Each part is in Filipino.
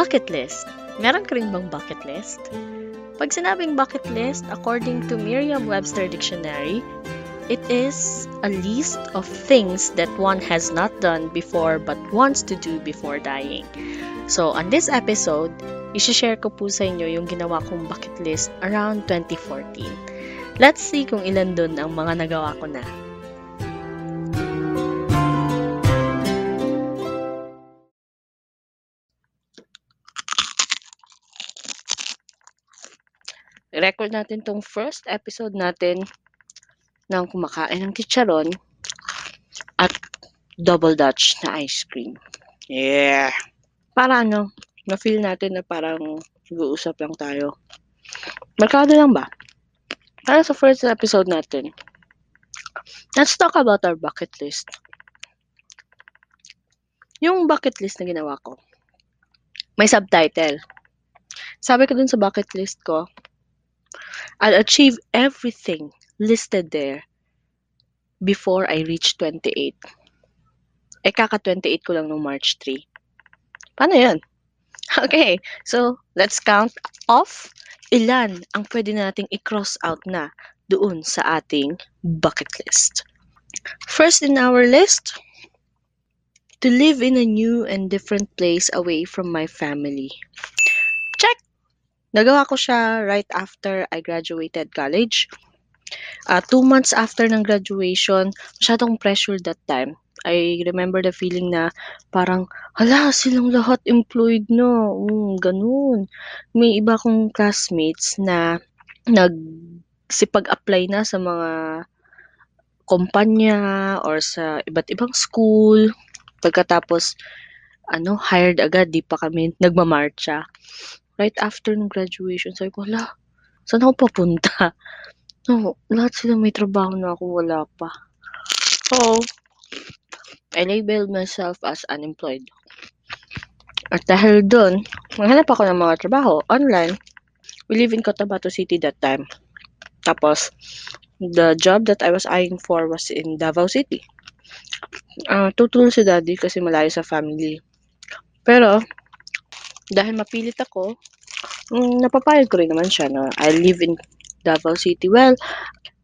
Bucket list. Meron ka rin bang bucket list? Pag sinabing bucket list, according to Merriam-Webster Dictionary, it is a list of things that one has not done before but wants to do before dying. So, on this episode, isi-share ko po sa inyo yung ginawa kong bucket list around 2014. Let's see kung ilan dun ang mga nagawa ko na. Record natin tong first episode natin ng kumakain ng chicharon at double dutch na ice cream. Yeah! Para ano, na-feel natin na parang nag-uusap lang tayo. Merkado lang ba? Para sa first episode natin, let's talk about our bucket list. Yung bucket list na ginawa ko, may subtitle. Sabi ko dun sa bucket list ko, I'll achieve everything listed there before I reach 28. Eh, kaka-28 ko lang nung March 3. Paano yun? Okay, so let's count off ilan ang pwede nating i-cross out na doon sa ating bucket list. First in our list, to live in a new and different place away from my family. Nagawa ko siya right after I graduated college. Uh, two months after ng graduation, masyadong pressure that time. I remember the feeling na parang, hala, silang lahat employed no. Mm, ganun. May iba kong classmates na nagsipag-apply na sa mga kumpanya or sa iba't ibang school. Pagkatapos, ano, hired agad, di pa kami nagmamarcha right after ng graduation, sabi ko, hala, saan ako papunta? No, lahat sila may trabaho na ako, wala pa. So, I labeled myself as unemployed. At dahil doon, maghanap ako ng mga trabaho online. We live in Cotabato City that time. Tapos, the job that I was eyeing for was in Davao City. Uh, tutulong si daddy kasi malayo sa family. Pero, dahil mapilit ako, um, napapayag ko rin naman siya na I live in Davao City. Well,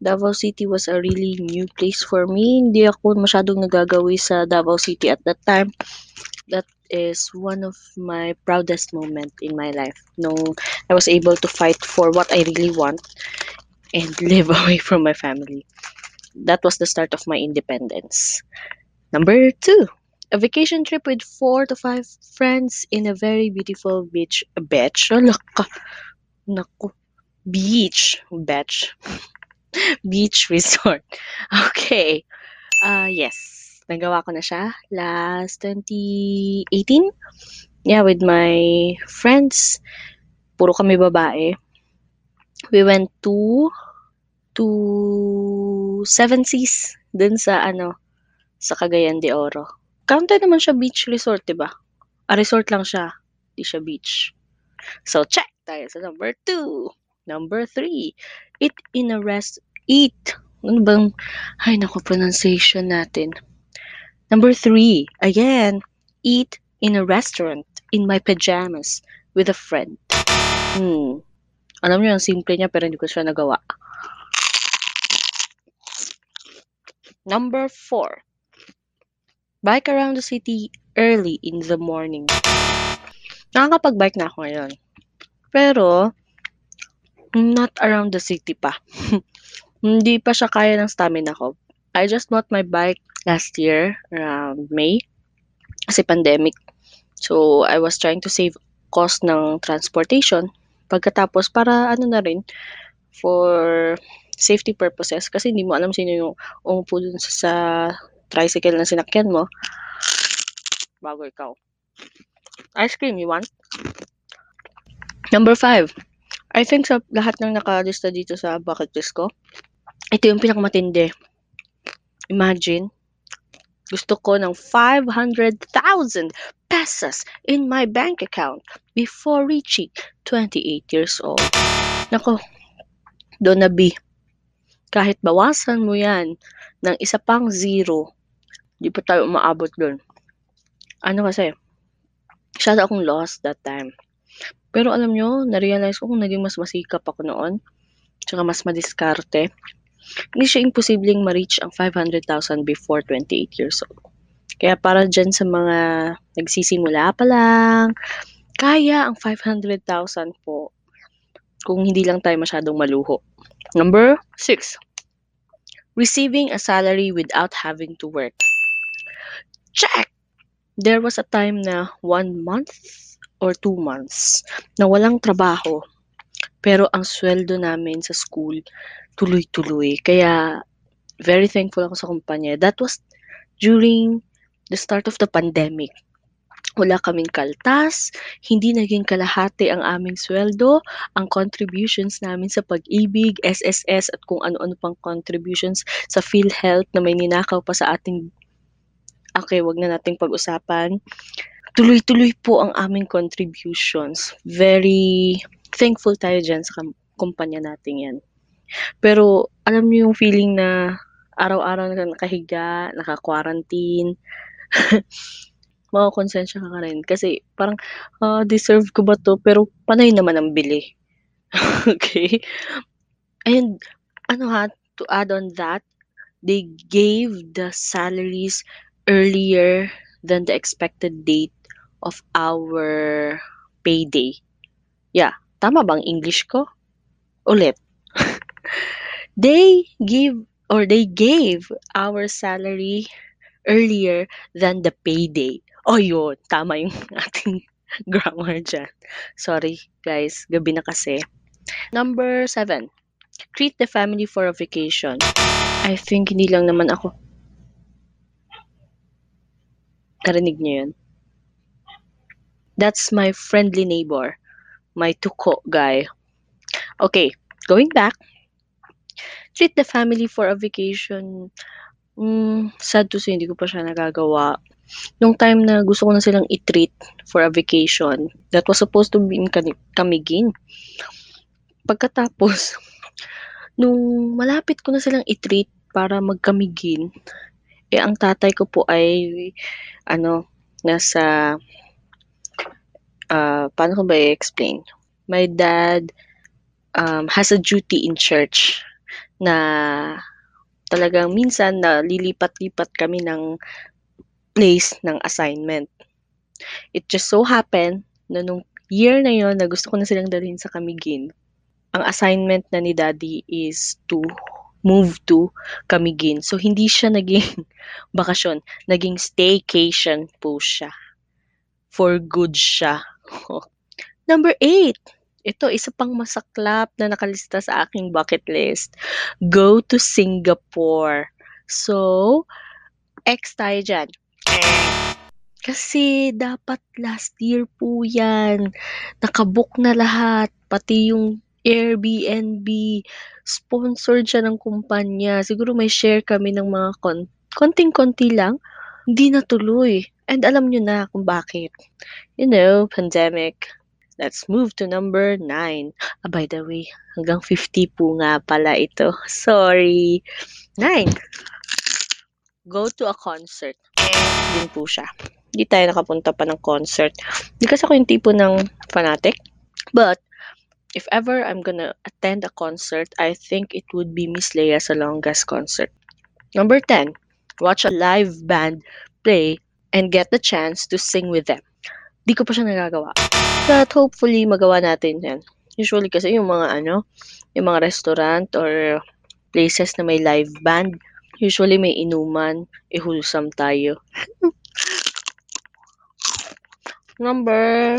Davao City was a really new place for me. Hindi ako masyadong nagagawi sa Davao City at that time. That is one of my proudest moment in my life. Nung I was able to fight for what I really want and live away from my family. That was the start of my independence. Number two, a vacation trip with four to five friends in a very beautiful beach. Beach? Alaka. Naku. Beach. Beach. beach resort. Okay. Uh, yes. Nagawa ko na siya last 2018. Yeah, with my friends. Puro kami babae. We went to to Seven Seas dun sa ano sa Cagayan de Oro. Counted naman siya beach resort, 'di ba? A resort lang siya, di siya beach. So, check tayo sa number 2. Number 3, eat in a rest, eat. Ano bang, ay naku, pronunciation natin. Number 3, again, eat in a restaurant in my pajamas with a friend. Hmm. Alam niyo, ang simple niya pero hindi ko siya nagawa. Number 4, Bike around the city early in the morning. Nakakapag-bike na ako ngayon. Pero, not around the city pa. Hindi pa siya kaya ng stamina ko. I just bought my bike last year, around May. Kasi pandemic. So, I was trying to save cost ng transportation. Pagkatapos, para ano na rin, for safety purposes. Kasi hindi mo alam sino yung umupo dun sa, sa tricycle na sinakyan mo bago ikaw. Ice cream, you want? Number five. I think sa lahat ng nakalista dito sa bucket list ko, ito yung pinakamatindi. Imagine, gusto ko ng 500,000 pesos in my bank account before reaching 28 years old. Nako, doon na B. Kahit bawasan mo yan ng isa pang zero, Di pa tayo umaabot doon. Ano kasi, Masyado akong lost that time. Pero alam nyo, na-realize ko kung naging mas masikap ako noon, tsaka mas madiskarte, hindi siya imposibleng ma-reach ang 500,000 before 28 years old. Kaya para dyan sa mga nagsisimula pa lang, kaya ang 500,000 po kung hindi lang tayo masyadong maluho. Number 6. Receiving a salary without having to work. Check! There was a time na one month or two months na walang trabaho. Pero ang sweldo namin sa school, tuloy-tuloy. Kaya, very thankful ako sa kumpanya. That was during the start of the pandemic. Wala kaming kaltas, hindi naging kalahati ang aming sweldo, ang contributions namin sa pag-ibig, SSS at kung ano-ano pang contributions sa PhilHealth na may ninakaw pa sa ating Okay, wag na nating pag-usapan. Tuloy-tuloy po ang aming contributions. Very thankful tayo dyan sa kumpanya natin yan. Pero alam niyo yung feeling na araw-araw na nakahiga, naka-quarantine, makakonsensya ka ka rin. Kasi parang, uh, deserve ko ba to? Pero panay naman ang bili. okay? And, ano ha, to add on that, they gave the salaries earlier than the expected date of our payday. Yeah, tama bang English ko? Ulit. they give or they gave our salary earlier than the payday. Oh, yun. Tama yung ating grammar dyan. Sorry, guys. Gabi na kasi. Number seven. Treat the family for a vacation. I think hindi lang naman ako Narinig niyo yun? That's my friendly neighbor. My tuko guy. Okay, going back. Treat the family for a vacation. Mm, sad to say, hindi ko pa siya nagagawa. Nung time na gusto ko na silang i-treat for a vacation, that was supposed to be in Camiguin. Pagkatapos, nung malapit ko na silang i-treat para magkamigin, eh, ang tatay ko po ay ano, nasa uh, paano ko ba i-explain? My dad um, has a duty in church na talagang minsan na lilipat-lipat kami ng place ng assignment. It just so happened na nung year na yon na gusto ko na silang dalhin sa Camiguin, ang assignment na ni daddy is to move to Camiguin. So, hindi siya naging bakasyon. Naging staycation po siya. For good siya. Number eight. Ito, isa pang masaklap na nakalista sa aking bucket list. Go to Singapore. So, ex tayo dyan. Kasi dapat last year po yan. Nakabook na lahat. Pati yung Airbnb, sponsored siya ng kumpanya. Siguro may share kami ng mga kon konting-konti lang. Hindi natuloy. And alam nyo na kung bakit. You know, pandemic. Let's move to number 9. Ah, by the way, hanggang 50 po nga pala ito. Sorry. 9. Go to a concert. Din po siya. Hindi tayo nakapunta pa ng concert. Hindi kasi ako yung tipo ng fanatic. But, if ever I'm gonna attend a concert, I think it would be Miss Leia Salonga's concert. Number 10, watch a live band play and get the chance to sing with them. Di ko pa siya nagagawa. But hopefully, magawa natin yan. Usually kasi yung mga ano, yung mga restaurant or places na may live band, usually may inuman, ihulsam tayo. Number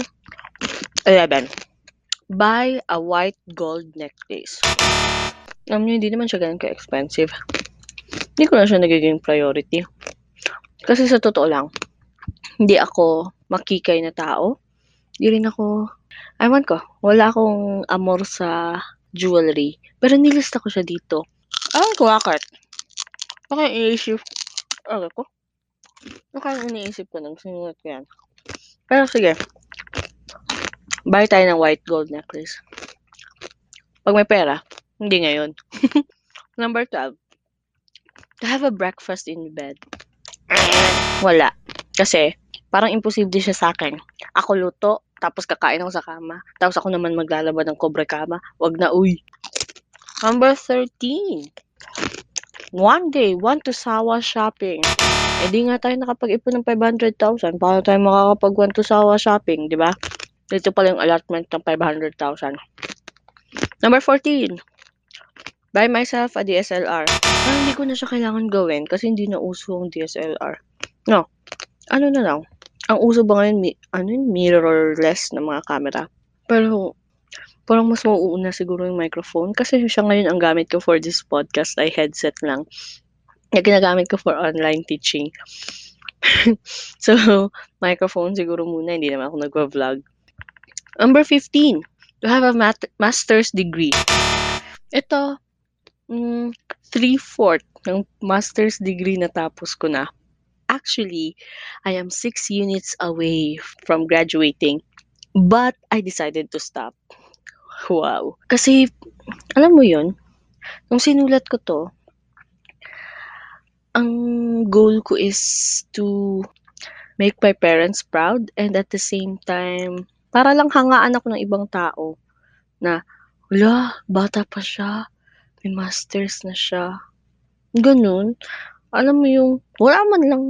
11 buy a white gold necklace. Alam niyo, hindi naman siya ganun ka-expensive. Hindi ko na siya nagiging priority. Kasi sa totoo lang, hindi ako makikay na tao. Hindi rin ako, ewan ko, wala akong amor sa jewelry. Pero nilista ko siya dito. Ah, kuwakit. Okay, iniisip. Okay ko. Okay, iniisip ko nang sinulat ko yan. Pero sige, buy tayo ng white gold necklace. Pag may pera, hindi ngayon. Number 12, to have a breakfast in bed. Wala. Kasi, parang imposible siya sa akin. Ako luto, tapos kakain ako sa kama. Tapos ako naman maglalaba ng kobre kama. Wag na, uy. Number 13. One day, want to sawa shopping. Eh di nga tayo nakapag-ipon ng 500,000. Paano tayo makakapag want to sawa shopping, di ba? Dito pala yung allotment ng 500,000. Number 14. Buy myself a DSLR. Parang hindi ko na siya kailangan gawin kasi hindi na uso ang DSLR. No. Ano na lang. Ang uso ba ngayon, ano yun, mirrorless na mga camera. Pero parang mas mauuna siguro yung microphone kasi siya ngayon ang gamit ko for this podcast ay headset lang na ginagamit ko for online teaching. so, microphone siguro muna, hindi naman ako nagwa-vlog. Number 15, to have a mat- master's degree. Ito, mm, three-fourth ng master's degree na tapos ko na. Actually, I am six units away from graduating, but I decided to stop. Wow. Kasi, alam mo yun, nung sinulat ko to, ang goal ko is to make my parents proud and at the same time, para lang hangaan ako ng ibang tao na, wala, bata pa siya, may masters na siya. Ganun. Alam mo yung, wala man lang,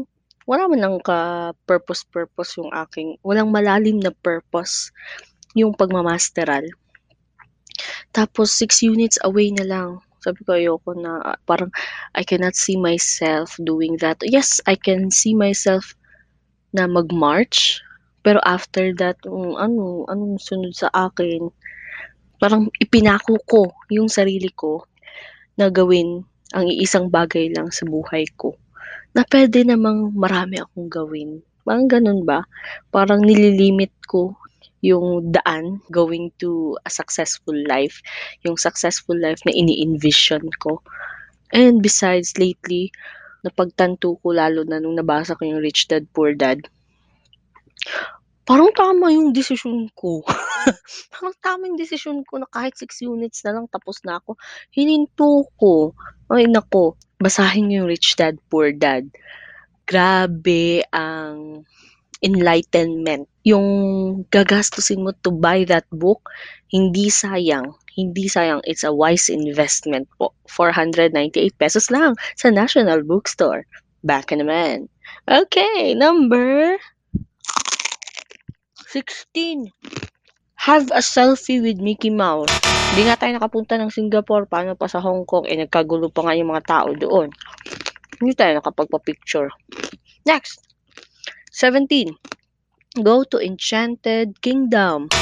wala man lang ka purpose-purpose yung aking, walang malalim na purpose yung pagmamasteral. Tapos, six units away na lang. Sabi ko, ayoko na. Parang, I cannot see myself doing that. Yes, I can see myself na mag-march. Pero after that, um, ano, anong sunod sa akin? Parang ipinako ko yung sarili ko na gawin ang iisang bagay lang sa buhay ko. Na pwede namang marami akong gawin. Parang ganun ba? Parang nililimit ko yung daan going to a successful life, yung successful life na ini-envision ko. And besides, lately, napagtanto ko lalo na nung nabasa ko yung Rich Dad Poor Dad, parang tama yung desisyon ko. parang tama yung desisyon ko na kahit 6 units na lang tapos na ako. Hininto ko. Ay nako, basahin yung Rich Dad Poor Dad. Grabe ang enlightenment. Yung gagastusin mo to buy that book, hindi sayang. Hindi sayang. It's a wise investment po. 498 pesos lang sa National Bookstore. Back naman. Okay, number 16. Have a selfie with Mickey Mouse. Hindi nga tayo nakapunta ng Singapore. Paano pa sa Hong Kong? Eh, nagkagulo pa nga yung mga tao doon. Hindi tayo nakapagpa-picture. Next. 17. Go to Enchanted Kingdom.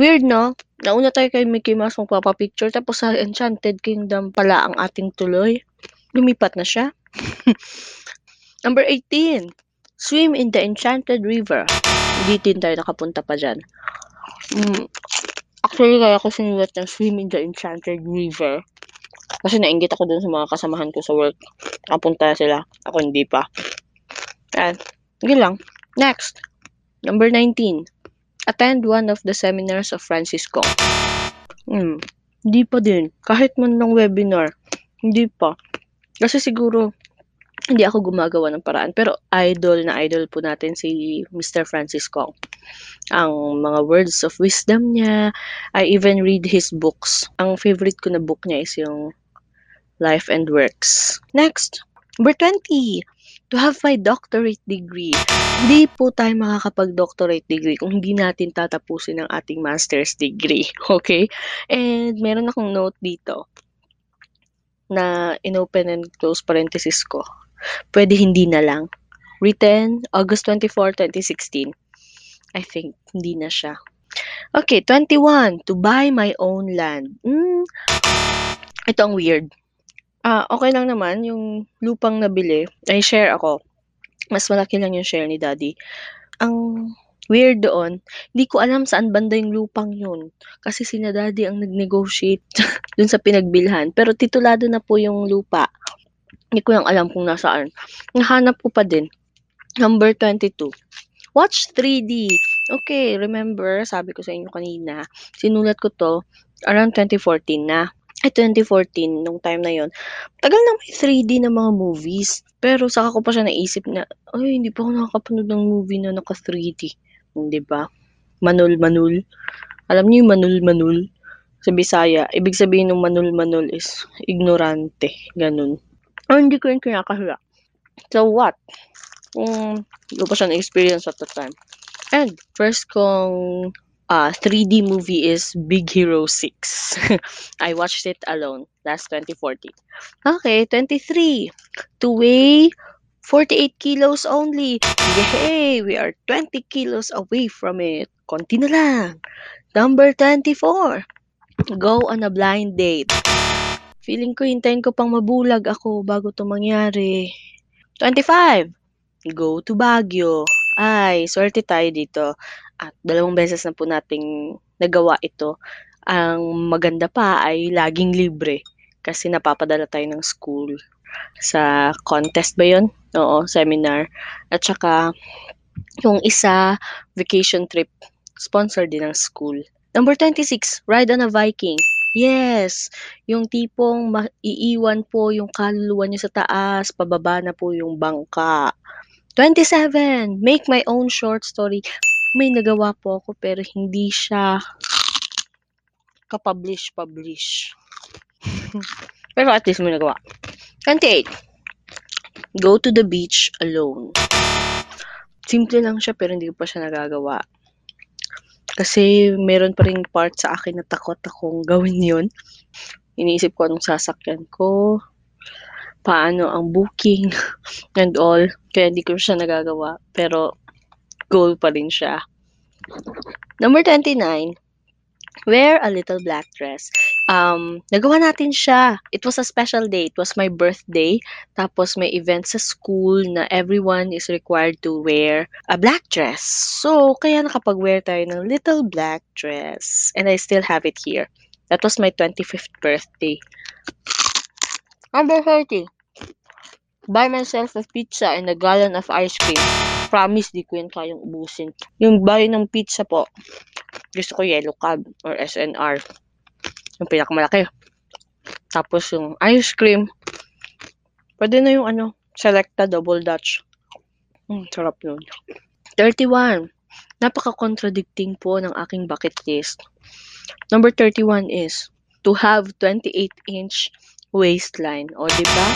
Weird, no? Nauna tayo kay Mickey Mouse magpapapicture, tapos sa Enchanted Kingdom pala ang ating tuloy. Lumipat na siya. Number 18. Swim in the Enchanted River. Hindi din tayo nakapunta pa dyan. Mm, actually, kaya ko sinulat ng Swim in the Enchanted River. Kasi nainggit ako dun sa mga kasamahan ko sa work. Napunta sila. Ako hindi pa. Ayan. Sige lang. Next. Number 19. Attend one of the seminars of Francis Kong. Hmm. Hindi pa din. Kahit man ng webinar. Hindi pa. Kasi siguro, hindi ako gumagawa ng paraan. Pero idol na idol po natin si Mr. Francis Kong. Ang mga words of wisdom niya. I even read his books. Ang favorite ko na book niya is yung Life and Works. Next. Number 20 to have my doctorate degree. Hindi po tayo makakapag-doctorate degree kung hindi natin tatapusin ang ating master's degree. Okay? And meron akong note dito na in-open and close parenthesis ko. Pwede hindi na lang. Written August 24, 2016. I think hindi na siya. Okay, 21. To buy my own land. Mm, ito ang weird. Ah, okey lang naman yung lupang nabili, ay share ako. Mas malaki lang yung share ni daddy. Ang weird doon, hindi ko alam saan banda yung lupang yun. Kasi sina daddy ang nag-negotiate dun sa pinagbilhan. Pero titulado na po yung lupa. Hindi ko lang alam kung nasaan. Nahanap ko pa din. Number 22. Watch 3D. Okay, remember, sabi ko sa inyo kanina, sinulat ko to around 2014 na ay 2014 nung time na yon tagal na may 3D na mga movies Pero saka ko pa siya naisip na, ay, hindi pa ako nakakapanood ng movie na naka 3D. Hindi ba? Manul-manul. Alam niyo yung manul-manul? Sa Bisaya, ibig sabihin ng manul-manul is ignorante. Ganun. Oh, hindi ko yun kinakahiya. So what? Kung hindi ko pa siya na-experience at the time. And first kong uh, 3D movie is Big Hero 6. I watched it alone last 2014. Okay, 23. To weigh 48 kilos only. Yay! We are 20 kilos away from it. Konti na lang. Number 24. Go on a blind date. Feeling ko hintayin ko pang mabulag ako bago to mangyari. 25. Go to Baguio. Ay, swerte tayo dito. At dalawang beses na po nating nagawa ito. Ang maganda pa ay laging libre kasi napapadala tayo ng school sa contest ba yun? Oo, seminar. At saka, yung isa, vacation trip, sponsor din ng school. Number 26, ride on a Viking. Yes, yung tipong iiwan po yung kaluluwa niyo sa taas, pababa na po yung bangka. 27, make my own short story. May nagawa po ako pero hindi siya kapublish-publish. pero at least may nagawa. 28. Go to the beach alone. Simple lang siya pero hindi ko pa siya nagagawa. Kasi meron pa rin part sa akin na takot akong gawin yun. Iniisip ko anong sasakyan ko, paano ang booking, and all. Kaya hindi ko siya nagagawa. Pero, goal pa rin siya. Number 29, wear a little black dress. Um, nagawa natin siya. It was a special day. It was my birthday. Tapos may event sa school na everyone is required to wear a black dress. So, kaya nakapag-wear tayo ng little black dress. And I still have it here. That was my 25th birthday. Number 30. Buy myself a pizza and a gallon of ice cream. Promise, di ko yun kayang ubusin. Yung buy ng pizza po, gusto ko yellow cab or SNR. Yung pinakamalaki. Tapos yung ice cream. Pwede na yung ano, selecta double dutch. Mm, sarap nun. 31. Napaka-contradicting po ng aking bucket list. Number 31 is to have 28-inch waistline. O, di ba?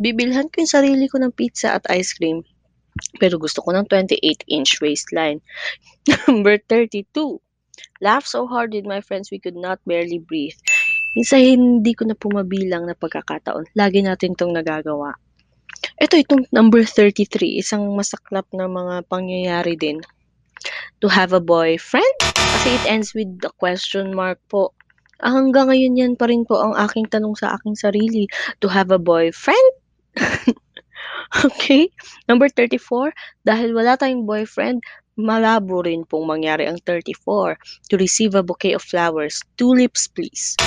Bibilhan ko yung sarili ko ng pizza at ice cream. Pero gusto ko ng 28-inch waistline. Number 32. Laugh so hard with my friends we could not barely breathe. Minsan hindi ko na pumabilang na pagkakataon. Lagi natin itong nagagawa. Ito, itong number 33, isang masaklap na mga pangyayari din. To have a boyfriend? Kasi it ends with the question mark po. Ah, hanggang ngayon yan pa rin po ang aking tanong sa aking sarili. To have a boyfriend? okay? Number 34, dahil wala tayong boyfriend, malabo rin pong mangyari ang 34. To receive a bouquet of flowers, tulips please.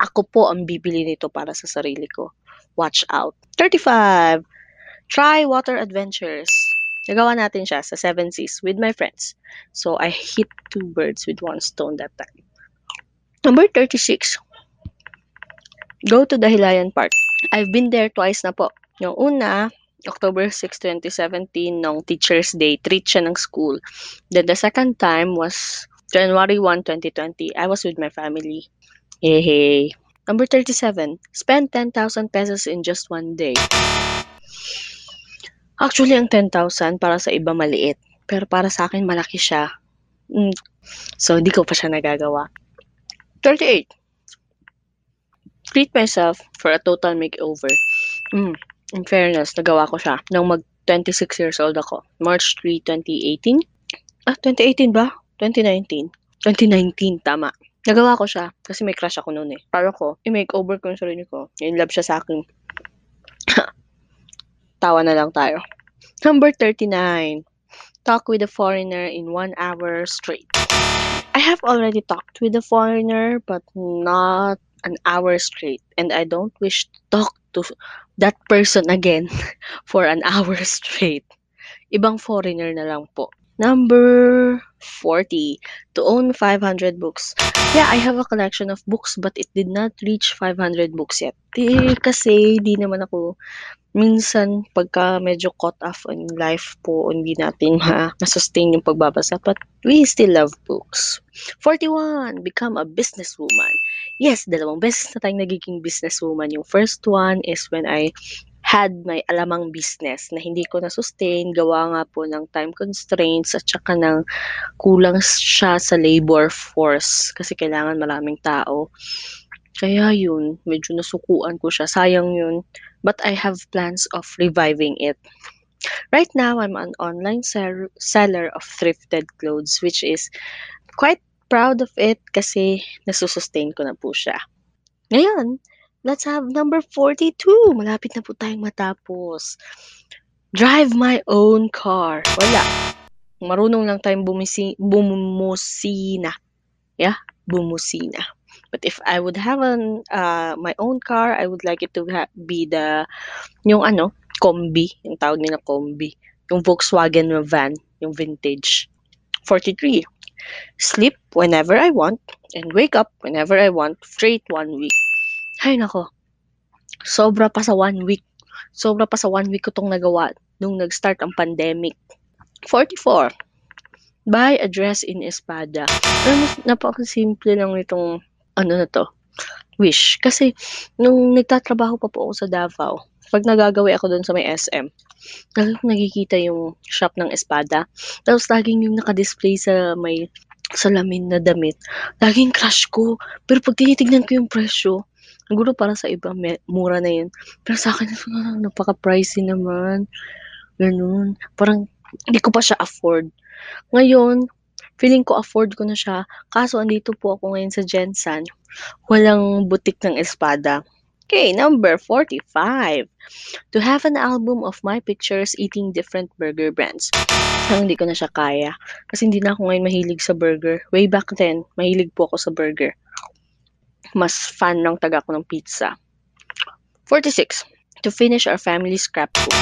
Ako po ang bibili nito para sa sarili ko. Watch out. 35. Try water adventures. Nagawa natin siya sa Seven Seas with my friends. So, I hit two birds with one stone that time. Number 36. Go to the Hilayan Park. I've been there twice na po. Yung una, October 6, 2017, nung Teacher's Day, treat siya ng school. Then the second time was January 1, 2020. I was with my family. Hey, hey. Number 37. Spend 10,000 pesos in just one day. Actually, ang 10,000 para sa iba maliit. Pero para sa akin, malaki siya. Mm. So, hindi ko pa siya nagagawa. 38. Treat myself for a total makeover. Mm. In fairness, nagawa ko siya nung mag 26 years old ako. March 3, 2018. Ah, 2018 ba? 2019. 2019, tama. Nagawa ko siya kasi may crush ako noon eh. Para ko, i-makeover ko yung sarili ko. In love siya sa akin. Tawa na lang tayo. Number 39. Talk with a foreigner in one hour straight. I have already talked with a foreigner but not an hour straight and I don't wish to talk to that person again for an hour straight. Ibang foreigner na lang po. Number 40. To own 500 books. Yeah, I have a collection of books but it did not reach 500 books yet. Eh, kasi di naman ako minsan pagka medyo caught off in life po, hindi natin ma-sustain yung pagbabasa. But we still love books. 41, become a businesswoman. Yes, dalawang beses na tayong nagiging businesswoman. Yung first one is when I had my alamang business na hindi ko na-sustain, gawa nga po ng time constraints at saka ng kulang siya sa labor force kasi kailangan maraming tao. Kaya yun, medyo nasukuan ko siya. Sayang yun. But I have plans of reviving it. Right now, I'm an online sell- seller of thrifted clothes which is quite proud of it kasi nasusustain ko na po siya. Ngayon, let's have number 42. Malapit na po tayong matapos. Drive my own car. Wala. Marunong lang tayong bumisi, bumusina. Yeah, bumusina. But if I would have an, uh, my own car, I would like it to ha- be the, yung ano, combi, yung tawag nila combi. Yung Volkswagen van, yung vintage. 43. Sleep whenever I want and wake up whenever I want straight one week. Ay nako, sobra pa sa one week. Sobra pa sa one week ko tong nagawa nung nag-start ang pandemic. 44. Buy a dress in Espada. Alam mo, napakasimple lang nitong ano na to, wish. Kasi, nung nagtatrabaho pa po ako sa Davao, pag nagagawi ako doon sa may SM, lagi kong nakikita yung shop ng Espada. Tapos, laging yung nakadisplay sa may salamin na damit. Laging crush ko. Pero pag tinitignan ko yung presyo, siguro para sa iba, me, mura na yun. Pero sa akin, ah, napaka-pricey naman. Ganun. Parang, hindi ko pa siya afford. Ngayon, feeling ko afford ko na siya. Kaso, andito po ako ngayon sa Jensen. Walang butik ng espada. Okay, number 45. To have an album of my pictures eating different burger brands. Parang hindi ko na siya kaya. Kasi hindi na ako ngayon mahilig sa burger. Way back then, mahilig po ako sa burger. Mas fan ng taga ko ng pizza. 46. To finish our family scrapbook.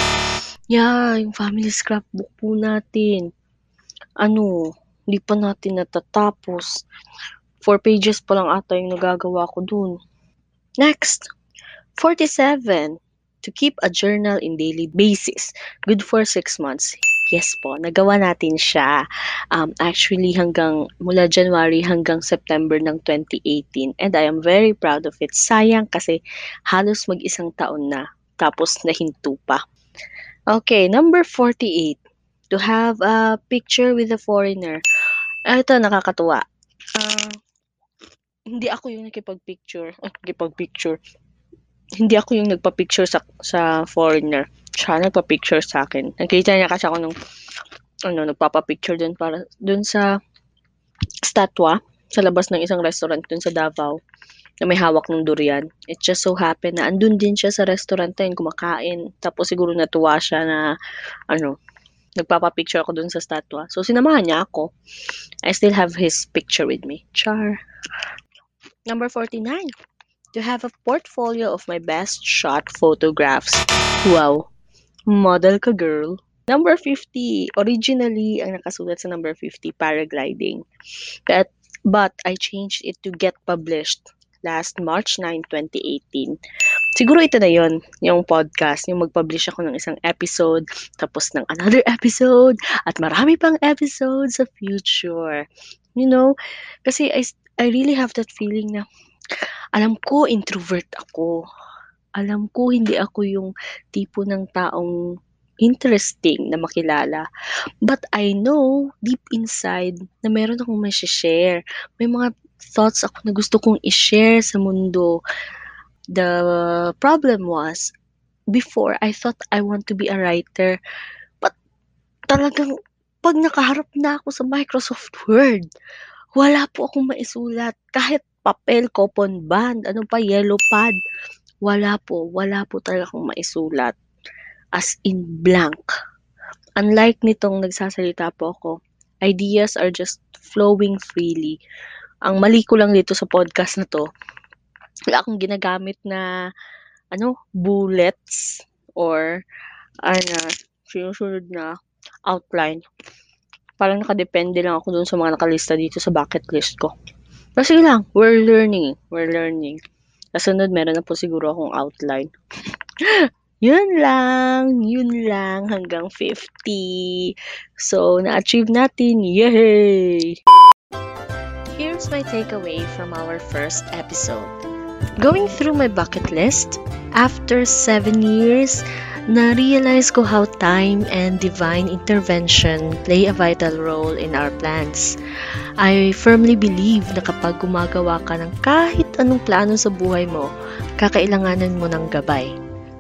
Yeah, yung family scrapbook po natin. Ano, hindi pa natin natatapos. Four pages pa lang ata yung nagagawa ko dun. Next, 47. To keep a journal in daily basis. Good for six months. Yes po, nagawa natin siya. Um, actually, hanggang mula January hanggang September ng 2018. And I am very proud of it. Sayang kasi halos mag-isang taon na. Tapos nahinto pa. Okay, number 48. To have a picture with a foreigner. Ah, ito, nakakatuwa. Uh, hindi ako yung nakipag-picture. Nakipag-picture. Hindi ako yung nagpa-picture sa, sa foreigner. Siya nagpa-picture sa akin. Nakita niya kasi ako nung ano, nagpapa-picture dun para dun sa statwa sa labas ng isang restaurant dun sa Davao na may hawak ng durian. It just so happened na andun din siya sa restaurant na yun, kumakain. Tapos siguro natuwa siya na ano, nagpapa-picture ako dun sa statwa. So, sinamahan niya ako. I still have his picture with me. Char. Number 49. To have a portfolio of my best shot photographs. Wow. Model ka, girl. Number 50. Originally, ang nakasulat sa number 50, paragliding. But, but I changed it to get published last March 9, 2018. Siguro ito na yon yung podcast, yung mag-publish ako ng isang episode, tapos ng another episode, at marami pang episodes sa future. You know, kasi I, I really have that feeling na, alam ko, introvert ako. Alam ko, hindi ako yung tipo ng taong interesting na makilala. But I know, deep inside, na meron akong share. May mga thoughts ako na gusto kong i-share sa mundo. The problem was, before, I thought I want to be a writer. But talagang, pag nakaharap na ako sa Microsoft Word, wala po akong maisulat. Kahit papel, coupon band, ano pa, yellow pad. Wala po, wala po talaga akong maisulat. As in blank. Unlike nitong nagsasalita po ako, ideas are just flowing freely. Ang mali ko lang dito sa podcast na to, wala akong ginagamit na ano, bullets or ano, sinusunod na outline. Parang nakadepende lang ako dun sa mga nakalista dito sa bucket list ko. Pero sige lang, we're learning. We're learning. Kasunod, meron na po siguro akong outline. yun lang. Yun lang. Hanggang 50. So, na-achieve natin. Yay! Here's my takeaway from our first episode. Going through my bucket list, after seven years, na-realize ko how time and divine intervention play a vital role in our plans. I firmly believe na kapag gumagawa ka ng kahit anong plano sa buhay mo, kakailanganan mo ng gabay.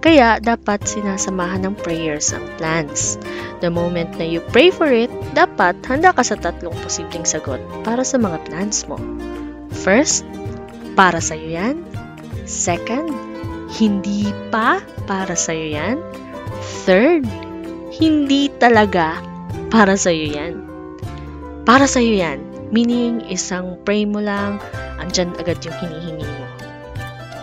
Kaya dapat sinasamahan ng prayers ang plans. The moment na you pray for it, dapat handa ka sa tatlong posibleng sagot para sa mga plans mo. First, para sa iyo yan. Second, hindi pa para sa iyo yan. Third, hindi talaga para sa iyo yan. Para sa iyo yan. Meaning, isang pray mo lang, andyan agad yung hinihingi mo.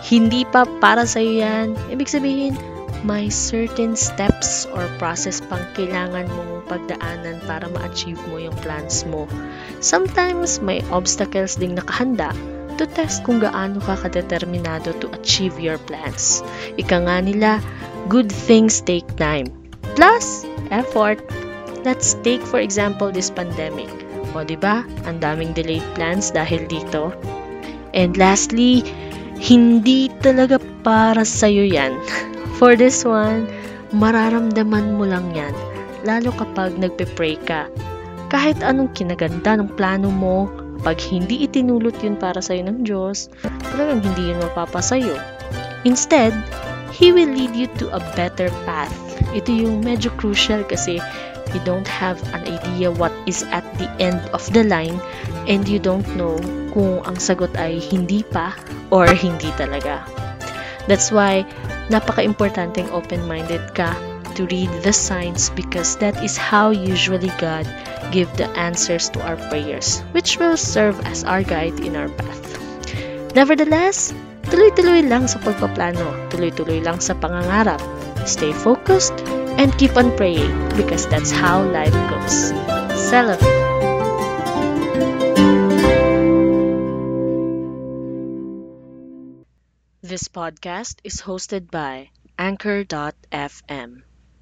Hindi pa para sa iyo yan. Ibig sabihin, may certain steps or process pang kailangan mong pagdaanan para ma-achieve mo yung plans mo. Sometimes, may obstacles ding nakahanda to test kung gaano ka kadeterminado to achieve your plans. Ika nga nila, good things take time. Plus, effort. Let's take for example this pandemic. O, di ba? Ang daming delayed plans dahil dito. And lastly, hindi talaga para sa'yo yan. For this one, mararamdaman mo lang yan. Lalo kapag nagpe-pray ka. Kahit anong kinaganda ng plano mo, pag hindi itinulot yun para sa'yo ng Diyos, talagang hindi yun mapapasayo. Instead, He will lead you to a better path. Ito yung medyo crucial kasi you don't have an idea what is at the end of the line and you don't know kung ang sagot ay hindi pa or hindi talaga. That's why napaka-importanteng open-minded ka to read the signs because that is how usually God give the answers to our prayers which will serve as our guide in our path. Nevertheless, tuloy-tuloy lang sa pagpaplano, tuloy-tuloy lang sa pangangarap. Stay focused and keep on praying because that's how life goes. Celebrate! This podcast is hosted by Anchor.fm.